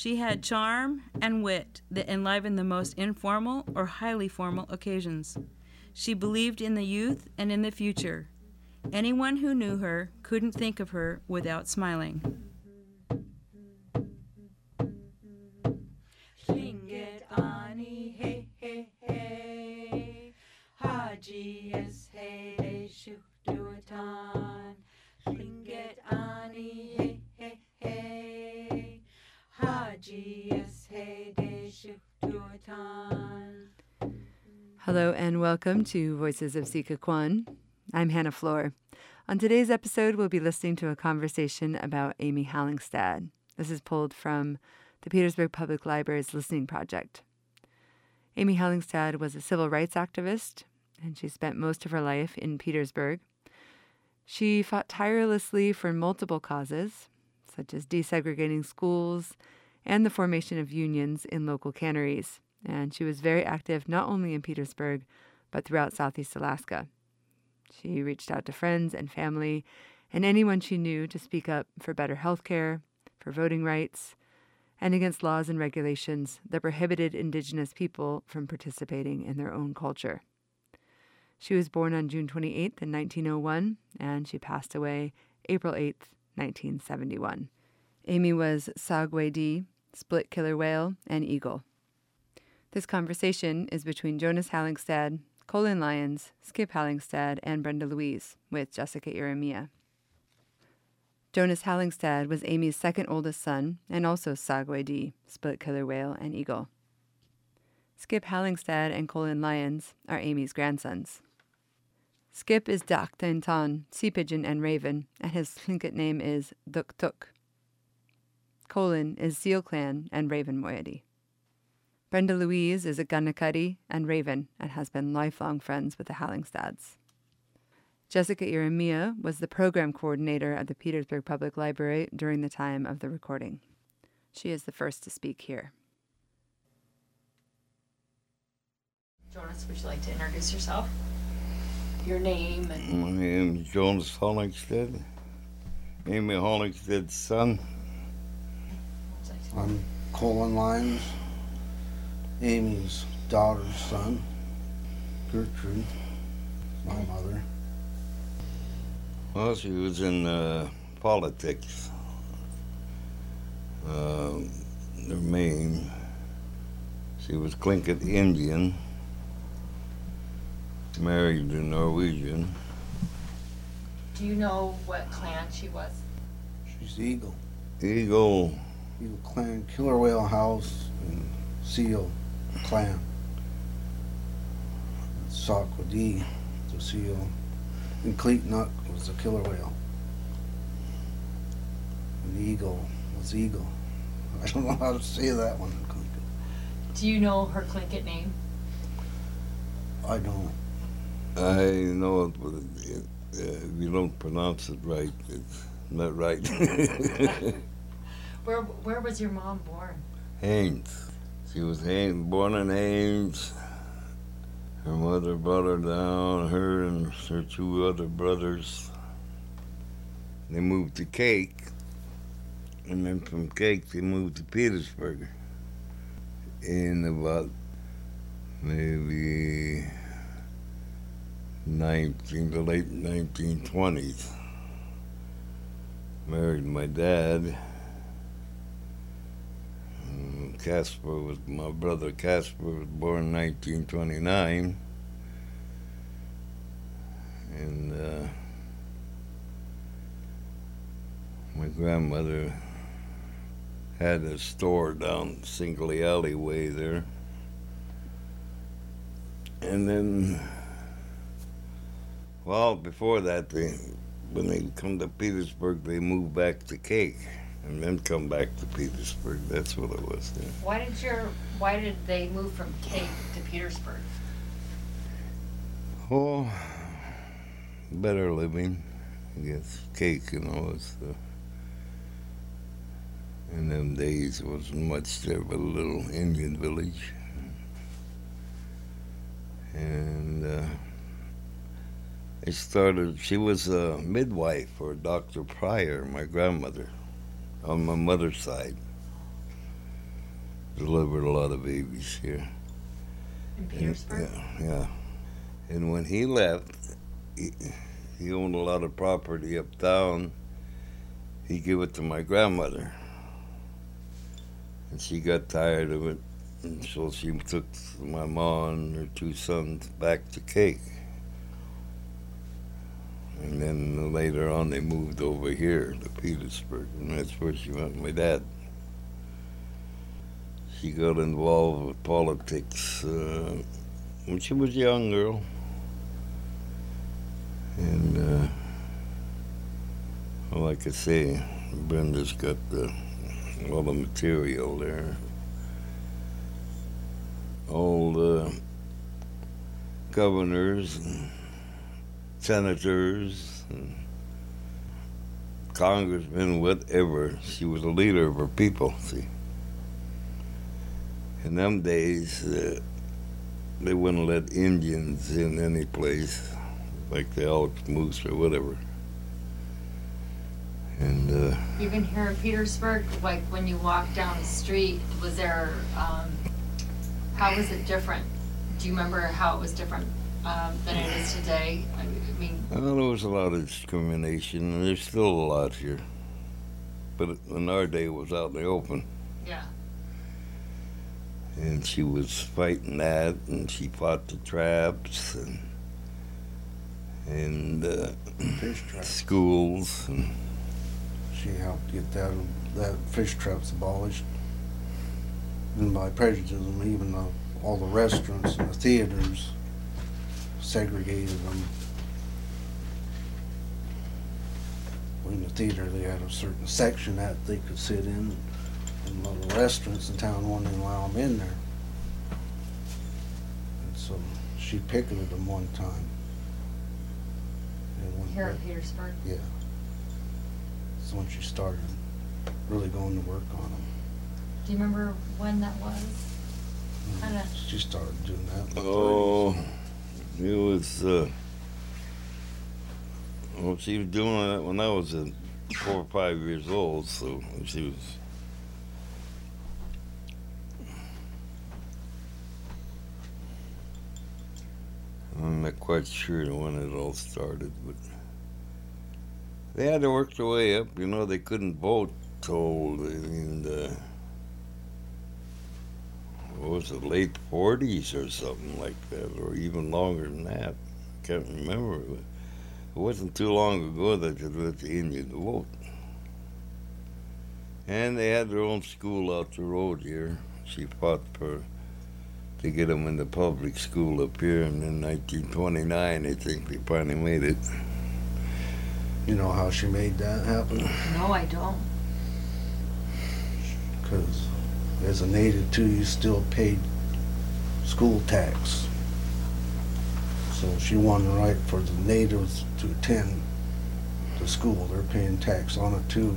She had charm and wit that enlivened the most informal or highly formal occasions. She believed in the youth and in the future. Anyone who knew her couldn't think of her without smiling. Welcome to Voices of Sikakwan. I'm Hannah Floor. On today's episode, we'll be listening to a conversation about Amy Hallingstad. This is pulled from the Petersburg Public Library's Listening Project. Amy Hallingstad was a civil rights activist, and she spent most of her life in Petersburg. She fought tirelessly for multiple causes, such as desegregating schools and the formation of unions in local canneries and she was very active not only in Petersburg, but throughout Southeast Alaska. She reached out to friends and family and anyone she knew to speak up for better health care, for voting rights, and against laws and regulations that prohibited Indigenous people from participating in their own culture. She was born on June 28th in 1901, and she passed away April 8th, 1971. Amy was Sagwe split killer whale, and eagle. This conversation is between Jonas Hallingstad, Colin Lyons, Skip Hallingstad, and Brenda Louise, with Jessica Irimia. Jonas Hallingstad was Amy's second oldest son and also Sagwe split killer whale, and eagle. Skip Hallingstad and Colin Lyons are Amy's grandsons. Skip is Dak Tan, sea pigeon and raven, and his Tlingit name is Duk Tuk. Colin is Seal Clan and Raven Moiety. Brenda Louise is a Gunakari and Raven and has been lifelong friends with the Hallingstads. Jessica Irimia was the program coordinator at the Petersburg Public Library during the time of the recording. She is the first to speak here. Jonas, would you like to introduce yourself? Your name and My name is Jonas Hallingstad, Amy Hallingstad son. I'm Colin Lyons, Amy's daughter's son, Gertrude, my mother. Well, she was in uh, politics. Uh, her main, she was Tlingit Indian, married a Norwegian. do you know what clan she was? She's Eagle. Eagle, Eagle Clan, Killer Whale House, and Seal Clan. Sakwadi, the Seal, and Kleetnuk was the Killer Whale. And the Eagle was Eagle. I don't know how to say that one. in Do you know her Tlingit name? I don't. I know it, but it, uh, if you don't pronounce it right, it's not right. Where Where was your mom born? Haines. She was born in Haines. Her mother brought her down, her and her two other brothers. They moved to Kake, and then from Kake they moved to Petersburg in about maybe 19, the late 1920s. Married my dad. Casper was my brother. Casper was born in 1929, and uh, my grandmother had a store down Sing Lee Alleyway there, and then, well, before that, they when they come to Petersburg, they moved back to Kake and then come back to Petersburg. That's what it was. Yeah. Why did your Why did they move from Kake to Petersburg? Oh, better living, I guess. Kake, you know, it's the. In them days, it wasn't much there but a little Indian village. And uh, I started, she was a midwife for Dr. Pryor, my grandmother, on my mother's side. delivered a lot of babies here. In And- Yeah, yeah. And when he left, he, he owned a lot of property uptown. He gave it to my grandmother. And she got tired of it. And so she took my mom and her two sons back to Kake. And then later on, they moved over here to Petersburg. And that's where she met my dad. She got involved with politics uh, when she was a young girl. And uh, well, like I say, Brenda's got uh, a lot of material there. All the governors and senators and congressmen, whatever. She was a leader of her people, see. In them days, uh, they wouldn't let Indians in any place, like the Elk Moose or whatever. And uh, Even here in Petersburg, like when you walk down the street, was there, um, how was it different? Do you remember how it was different um, than it is today? I mean, well, there was a lot of discrimination, and there's still a lot here. But in our day, it was out in the open. yeah. and she was fighting that, and she fought the traps and and uh, Fish traps. schools and She helped get that that fish traps abolished. And by prejudice, even the, all the restaurants and the theaters segregated them. In the theater, they had a certain section that they could sit in, and a lot of restaurants in town wouldn't allow them in there. And so she picketed them one time. And went Here back- in Petersburg? yeah. That's when she started really going to work on them. Do you remember when that was? Mm-hmm. Kinda. She started doing that. in the oh, it was. Uh, well, she was doing that when I was uh, four or five years old, so she was. I'm not quite sure when it all started, but they had to work their way up. You know, they couldn't vote till the what was the late forties or something like that, or even longer than that. I Can't remember. It wasn't too long ago that they let the Indians vote. And they had their own school out the road here. She fought for to get them in the public school up here, and in 1929, I think they finally made it. You know how she made that happen? No, I don't. Because as a native too, you still paid school tax. So she won the right for the natives to attend the school. They're paying tax on it too.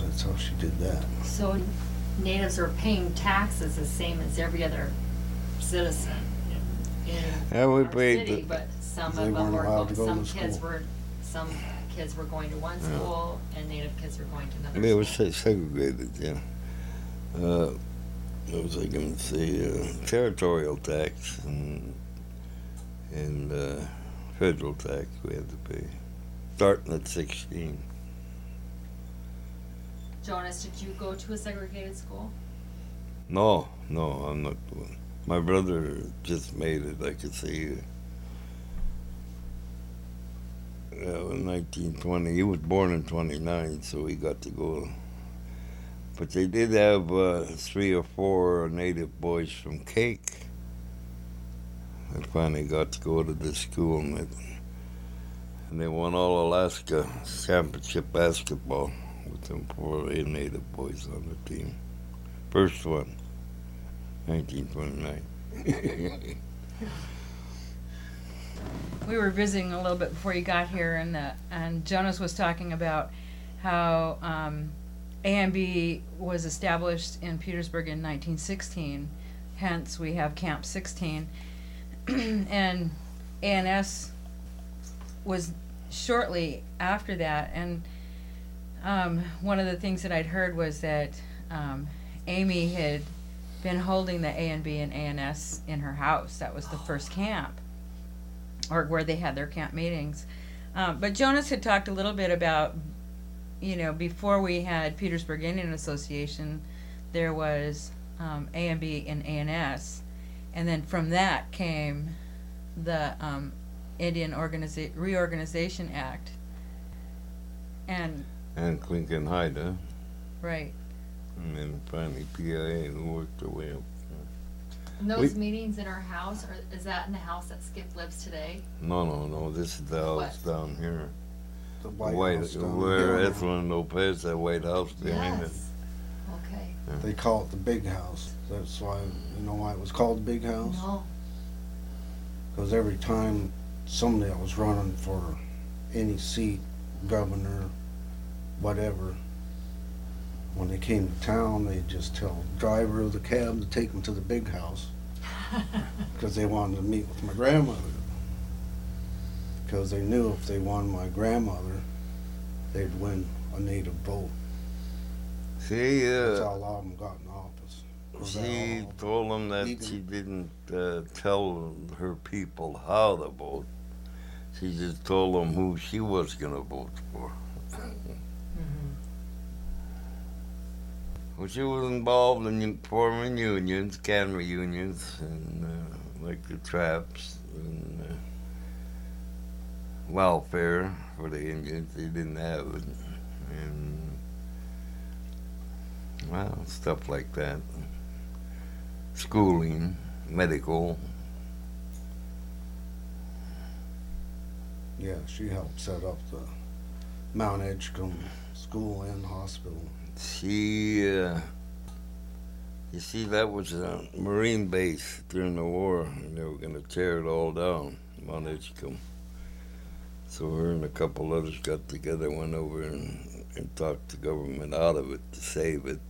That's how she did that. So natives are paying taxes the same as every other citizen in Yeah, we our paid city, the- but some They of them weren't were, allowed go- to go some to kids school. were, some kids were going to one Yeah. school and native kids were going to another They were school. se- segregated, yeah. Uh, what was I going to say? Uh, territorial tax and, and uh, federal tax we had to pay, starting at 16. Jonas, did you go to a segregated school? No, no, I'm not. My brother just made it. I could see. Uh, in 1920, he was born in 29, so he got to go. But they did have uh, three or four native boys from Kake. I finally got to go to the school, and they, and they won all Alaska championship basketball with them four native boys on the team. First one, 1929. we were visiting a little bit before you got here, and the, and Jonas was talking about how um, ANB was established in Petersburg in 1916. Hence, we have Camp 16, and ANS was shortly after that. And um, one of the things that I'd heard was that um, Amy had been holding the A and B and ANS in her house. That was the first camp, or where they had their camp meetings. Um, but Jonas had talked a little bit about, you know, before we had Petersburg Indian Association, there was um, A and B and ANS, and then from that came the um, Indian Organiza- Reorganization Act. And And Tlingit Haida, right, and then finally PIA worked their way up. And those We- meetings in our house, or is that in the house that Skip lives today? No, no, no, this is the house What? down here. The White, White, House down where there. Ethelyn Lopez, that White House behind it. Yes. Okay. They call it the big house. That's why, you know why it was called the big house? No. Because every time somebody that was running for any seat, governor, whatever, when they came to town, they just tell the driver of the cab to take them to the big house because they wanted to meet with my grandmother. Because they knew if they won my grandmother, they'd win a native vote. See, That's uh, how a lot of them got in office. 'Cause they she told them that Even- she didn't uh, tell her people how to vote. She just told them who she was going to vote for. Well, she was involved in forming unions, cannery unions, and uh, like the traps and uh, welfare for the Indians. They didn't have it, and well, stuff like that. Schooling, medical. Yeah, she helped set up the Mount Edgecumbe School and Hospital. She, uh, you see, that was a Marine base during the war, and they were going to tear it all down, Mount Edgecumbe. So her and a couple others got together, went over and, and talked the government out of it to save it.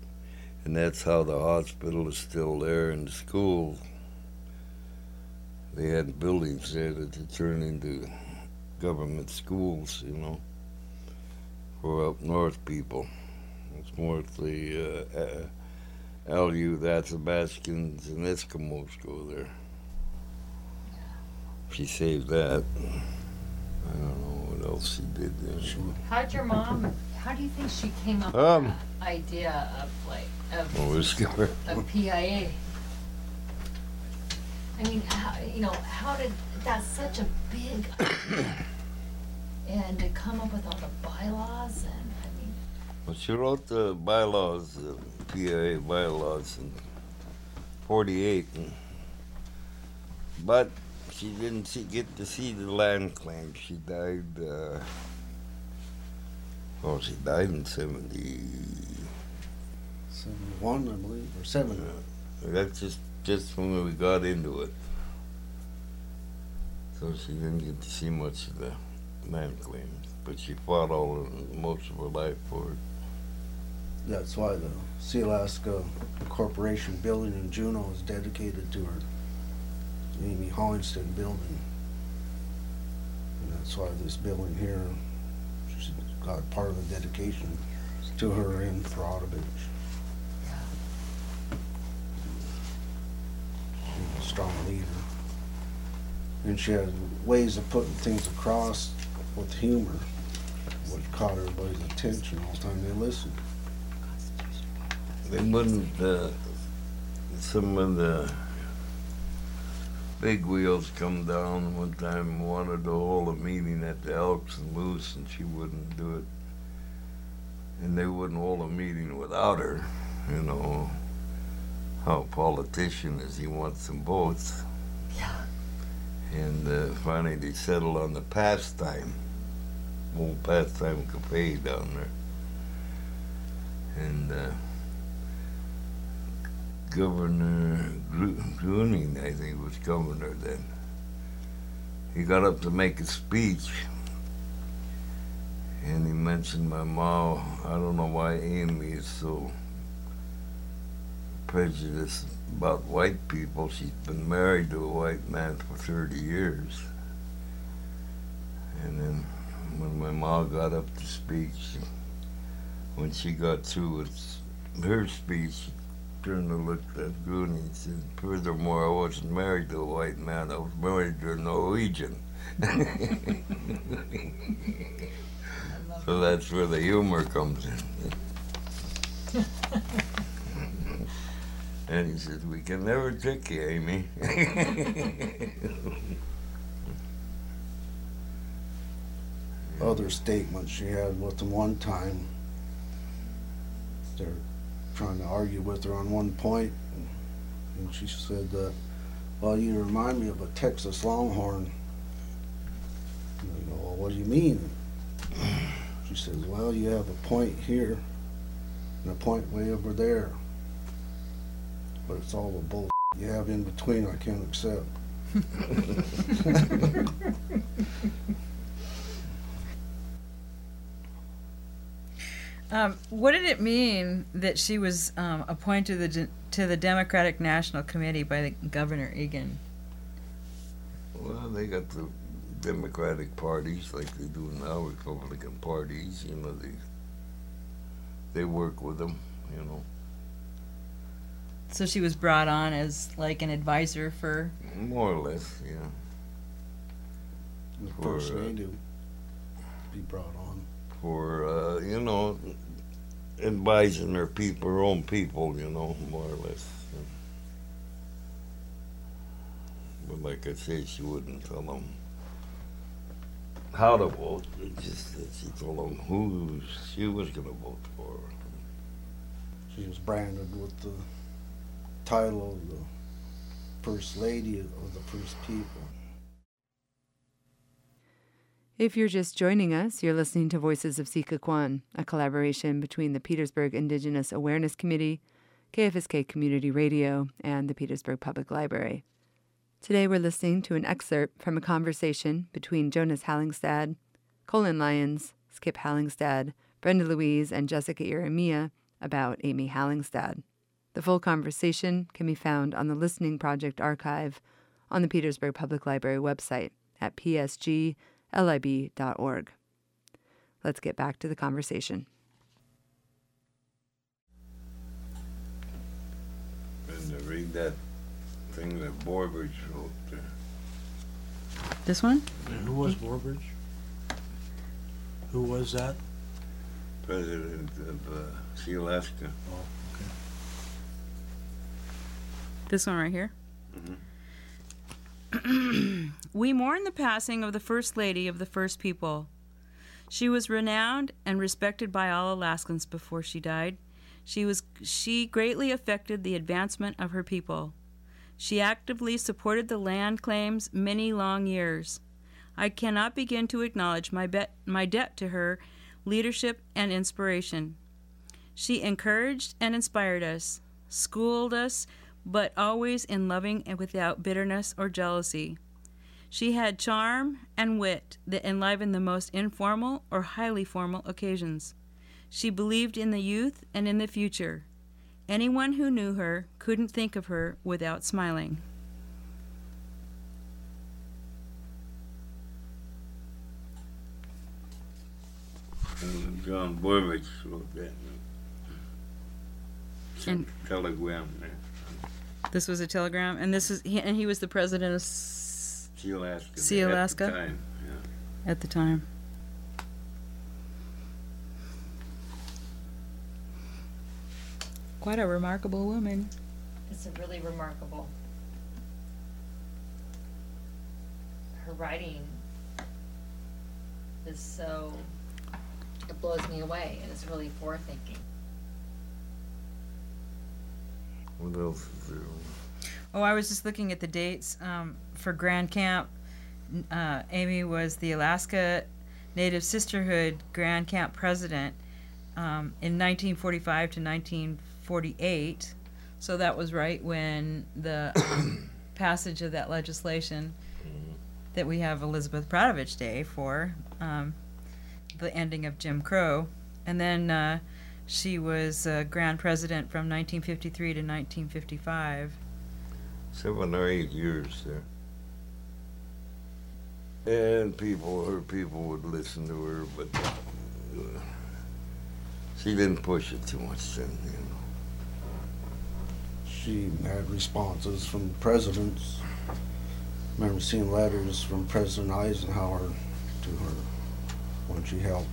And that's how the hospital is still there and the school. They had buildings there that they turned into government schools, you know, for up north people. It's more the uh, uh, Aleut, the Athabascans, and Eskimos go there. She saved that. I don't know what else she did there. How'd your mom? How do you think she came up Um. with that idea of like of, Oh, of PIA? I mean, how, you know, how did that's such a big and to come up with all the bylaws and I mean, Well, she wrote the bylaws, the PIA bylaws in 48. And, but she didn't see, get to see the land claim. She died, uh, well, she died in 70. 71, I believe, or 70. That's just, just when we got into it. So she didn't get to see much of the land claim, But she fought all most of her life for it. That's why the Sealaska Corporation building in Juneau is dedicated to her. Amy Hallingstad building. And that's why this building here, she's got part of the dedication to her in Throtovich. She a strong leader. And she had ways of putting things across with humor, which caught everybody's attention all the time they listened. They wouldn't, uh, some of the big wheels come down one time and wanted to hold a meeting at the Elks and Moose and she wouldn't do it. And they wouldn't hold a meeting without her, you know. How a politician is, he wants them both. Yeah. And uh, finally they settled on the pastime, old pastime cafe down there. And uh, Governor Gruening, I think, was governor then. He got up to make a speech, and he mentioned my mom. I don't know why Amy is so prejudiced about white people. She's been married to a white man for 30 years. And then when my mom got up to speak, when she got through with her speech, turned to look at Goon and said, Furthermore, I wasn't married to a white man, I was married to a Norwegian. so that's where the humor comes in. and he said, We can never trick you, Amy. Other statements she had with them one time. They're trying to argue with her on one point, and- she said that, well, you remind me of a Texas Longhorn. And I go, well, what do you mean? She says, well, you have a point here and a point way over there. But it's all the bull you have in between I can't accept. Um, what did it mean that she was um, appointed to the, to the Democratic National Committee by the Governor Egan? Well, they got the Democratic parties like they do now, Republican parties. You know, they they work with them. You know, So she was brought on as like an advisor for. more or less. Yeah. The For, first uh, native be brought on. For uh, you know, advising their people, her own people. You know, more or less. But like I said, she wouldn't tell them how to vote. Just she told them who she was going to vote for. She was branded with the title of the First Lady of the First People. If you're just joining us, you're listening to Voices of Sikakwan, a collaboration between the Petersburg Indigenous Awareness Committee, KFSK Community Radio, and the Petersburg Public Library. Today we're listening to an excerpt from a conversation between Jonas Hallingstad, Colin Lyons, Skip Hallingstad, Brenda Louise, and Jessica Irimia about Amy Hallingstad. The full conversation can be found on the Listening Project archive on the Petersburg Public Library website at psglib.org. Let's get back to the conversation. And to read that thing that Borbridge wrote there. This one? And who was Borbridge? Who was that? president of uh, Sealaska. Oh, okay. This one right here. We mourn the passing of the First Lady of the First People. She was renowned and respected by all Alaskans before she died. She was she greatly affected the advancement of her people. She actively supported the land claims many long years. I cannot begin to acknowledge my bet, my debt to her leadership and inspiration. She encouraged and inspired us, schooled us, but always in loving and without bitterness or jealousy. She had charm and wit that enlivened the most informal or highly formal occasions. She believed in the youth and in the future. Anyone who knew her couldn't think of her without smiling. John Borbridge wrote that. Uh, and- telegram there. This was a telegram, and this is he, and he was the president of S- Sealaska. Sealaska? At the time, yeah. at the time. Quite a remarkable woman. It's a really remarkable. Her writing is so, it blows me away and it's really forethinking. Oh, I was just looking at the dates um, for Grand Camp. Uh, Amy was the Alaska Native Sisterhood Grand Camp president um, in 1945 to 1948. So that was right when the passage of that legislation that we have Elizabeth Peratrovich Day for, um, the ending of Jim Crow. And then uh, she was uh, Grand President from 1953 to 1955. Seven or eight years there. And people, her people would listen to her, but uh, she didn't push it too much then, you know. she had responses from presidents. I Remember seeing letters from President Eisenhower to her when she helped.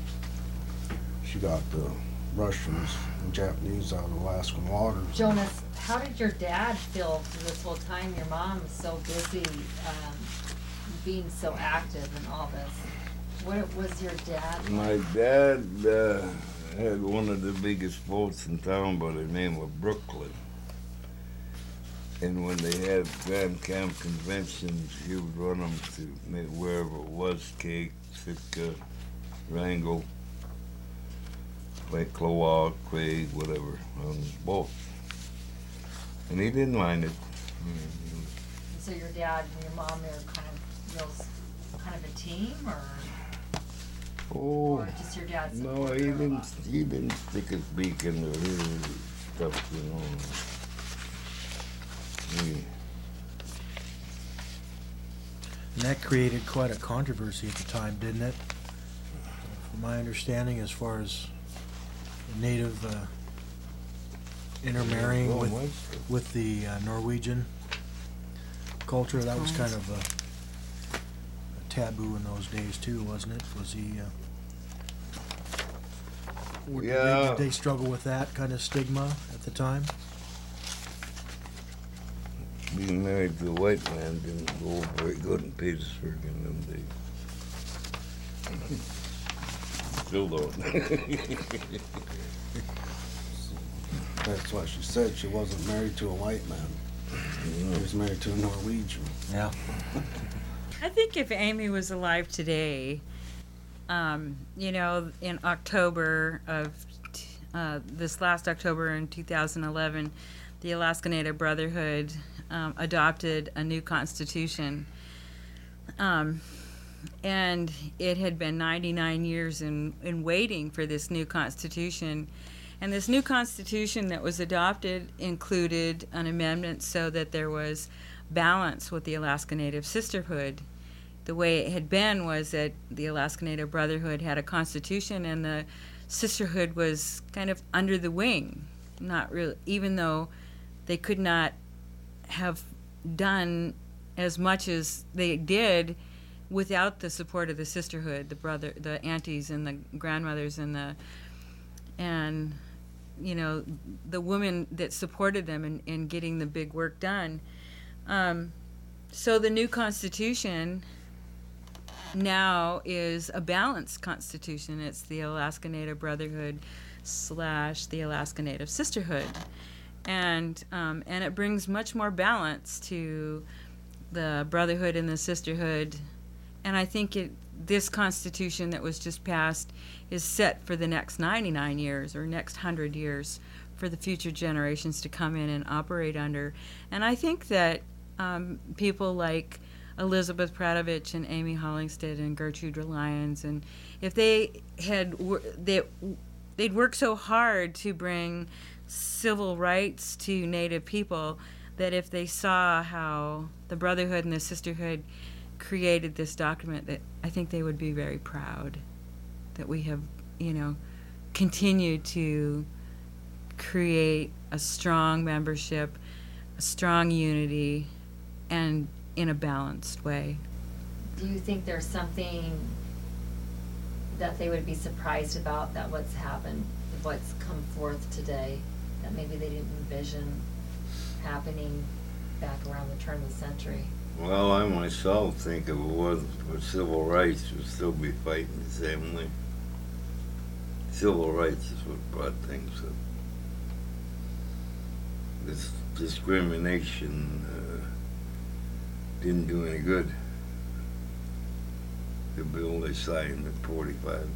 She got the Russians and Japanese out of Alaskan waters. Jonas, how did your dad feel through this whole time? Your mom was so busy, um, being so active in all this. What was your dad? My dad uh, had one of the biggest boats in town by the name of Brooklyn. And when they had Grand Camp conventions, he would run them to ma- wherever it was, Kake, Sitka, Wrangell, Lake Cloak, Craig, whatever, um, on his boat. And he didn't mind it. So your dad and your mom, they were kind of, real s- kind of a team, or, Oh, or just your dad? no, supported he didn't. lot? He didn't stick his beak into his stuff, you know. He, And that created quite a controversy at the time, didn't it? From my understanding, as far as native uh, intermarrying with, with the uh, Norwegian culture, that was kind of a, a taboo in those days too, wasn't it? Was he, uh, were- did they- Yeah. Did they struggle with that kind of stigma at the time? being married to a white man didn't go very good in Petersburg in them days. Still don't. That's why she said. She wasn't married to a white man. She was married to a Norwegian. Yeah. I think if Amy was alive today, um, you know, in October of t- uh, this last October in 2011, the Alaska Native Brotherhood um, adopted a new constitution. Um, and it had been 99 years in, in waiting for this new constitution. And this new constitution that was adopted included an amendment so that there was balance with the Alaska Native Sisterhood. The way it had been was that the Alaska Native Brotherhood had a constitution and the sisterhood was kind of under the wing. Not really, even though they could not have done as much as they did without the support of the sisterhood, the brother, the aunties and the grandmothers and the and you know the women that supported them in, in getting the big work done. Um, so the new constitution now is a balanced constitution. It's the Alaska Native Brotherhood slash the Alaska Native Sisterhood, and um, and it brings much more balance to the brotherhood and the sisterhood. And I think it this constitution that was just passed is set for the next 99 years or next 100 years for the future generations to come in and operate under. And I think that um, people like Elizabeth Peratrovich and Amy Hallingstad and Gertrude Lyons, and if they had they they'd worked so hard to bring civil rights to Native people that if they saw how the Brotherhood and the Sisterhood created this document, that I think they would be very proud that we have, you know, continued to create a strong membership, a strong unity, and in a balanced way. Do you think there's something that they would be surprised about that what's happened, what's come forth today, that maybe they didn't envision happening back around the turn of the century? Well, I myself think if it wasn't for civil rights, we'd still be fighting the same way. Civil rights is what brought things up. This discrimination uh, didn't do any good. The bill they signed at 45.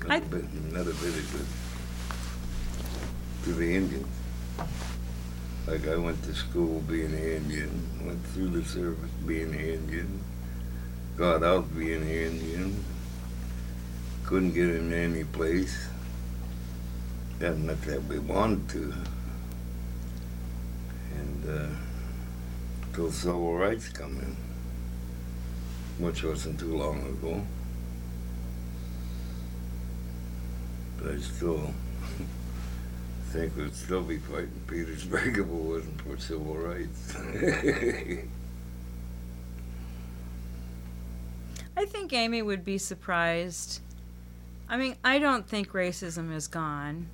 Not a I- bit, not a bit of good to the Indians. Like I went to school being an Indian, went through the service being an Indian, got out being an Indian, couldn't get in any place. And not that we wanted to. And uh, civil rights come in, which wasn't too long ago. But I still think we'd still be fighting Petersburg if it wasn't for civil rights. I think Amy would be surprised. I mean, I don't think racism is gone,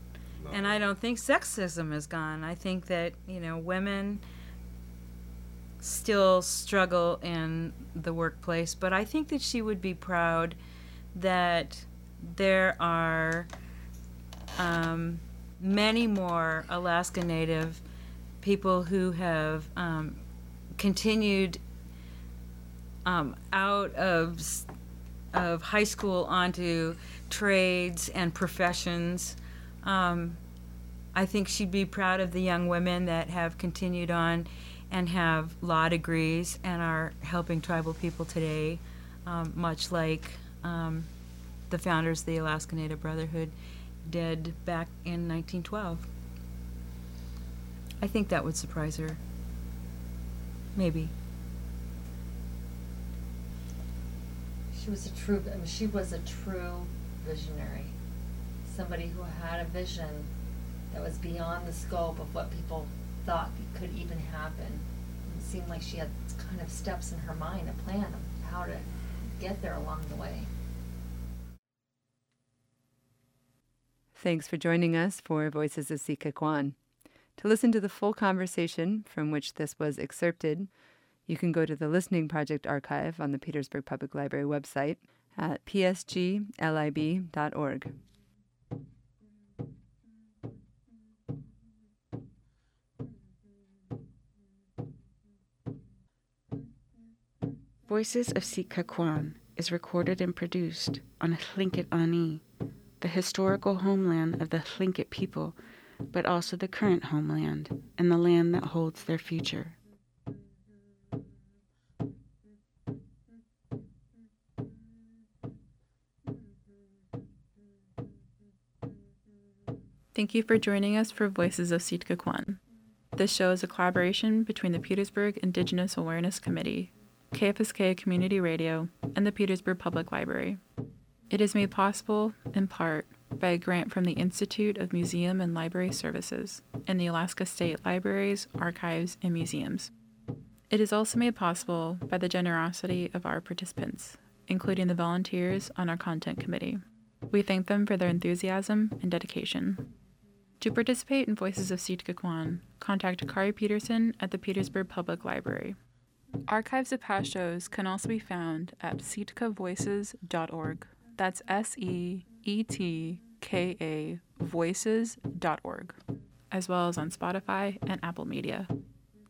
and I don't think sexism is gone. I think that, you know, women still struggle in the workplace, but I think that she would be proud that there are um, many more Alaska Native people who have um, continued um, out of of high school onto trades and professions. Um, I think she'd be proud of the young women that have continued on and have law degrees and are helping tribal people today, um, much like um, the founders of the Alaska Native Brotherhood did back in 1912. I think that would surprise her. Maybe. She was a true, I mean, she was a true visionary. Somebody who had a vision that was beyond the scope of what people thought could even happen. It seemed like she had kind of steps in her mind, a plan of how to get there along the way. Thanks for joining us for Voices of Sika Kwan. To listen to the full conversation from which this was excerpted, you can go to the Listening Project archive on the Petersburg Public Library website at psglib.org. Voices of Sitka Kwan is recorded and produced on Tlingit Ani, the historical homeland of the Tlingit people, but also the current homeland and the land that holds their future. Thank you for joining us for Voices of Sitka Kwan. This show is a collaboration between the Petersburg Indigenous Awareness Committee, KFSK Community Radio, and the Petersburg Public Library. It is made possible, in part, by a grant from the Institute of Museum and Library Services and the Alaska State Libraries, Archives, and Museums. It is also made possible by the generosity of our participants, including the volunteers on our content committee. We thank them for their enthusiasm and dedication. To participate in Voices of Sitka Kwan, contact Kari Peterson at the Petersburg Public Library. Archives of past shows can also be found at seetkavoices.org. That's S E E T K A voices.org, as well as on Spotify and Apple Media.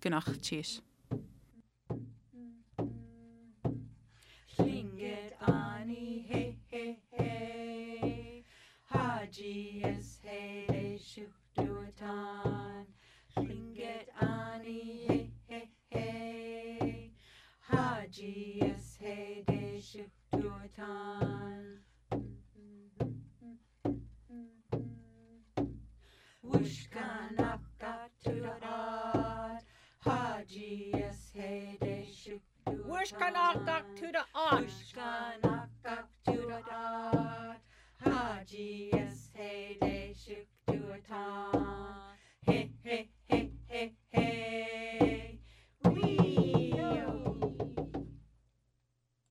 Gnach Chish.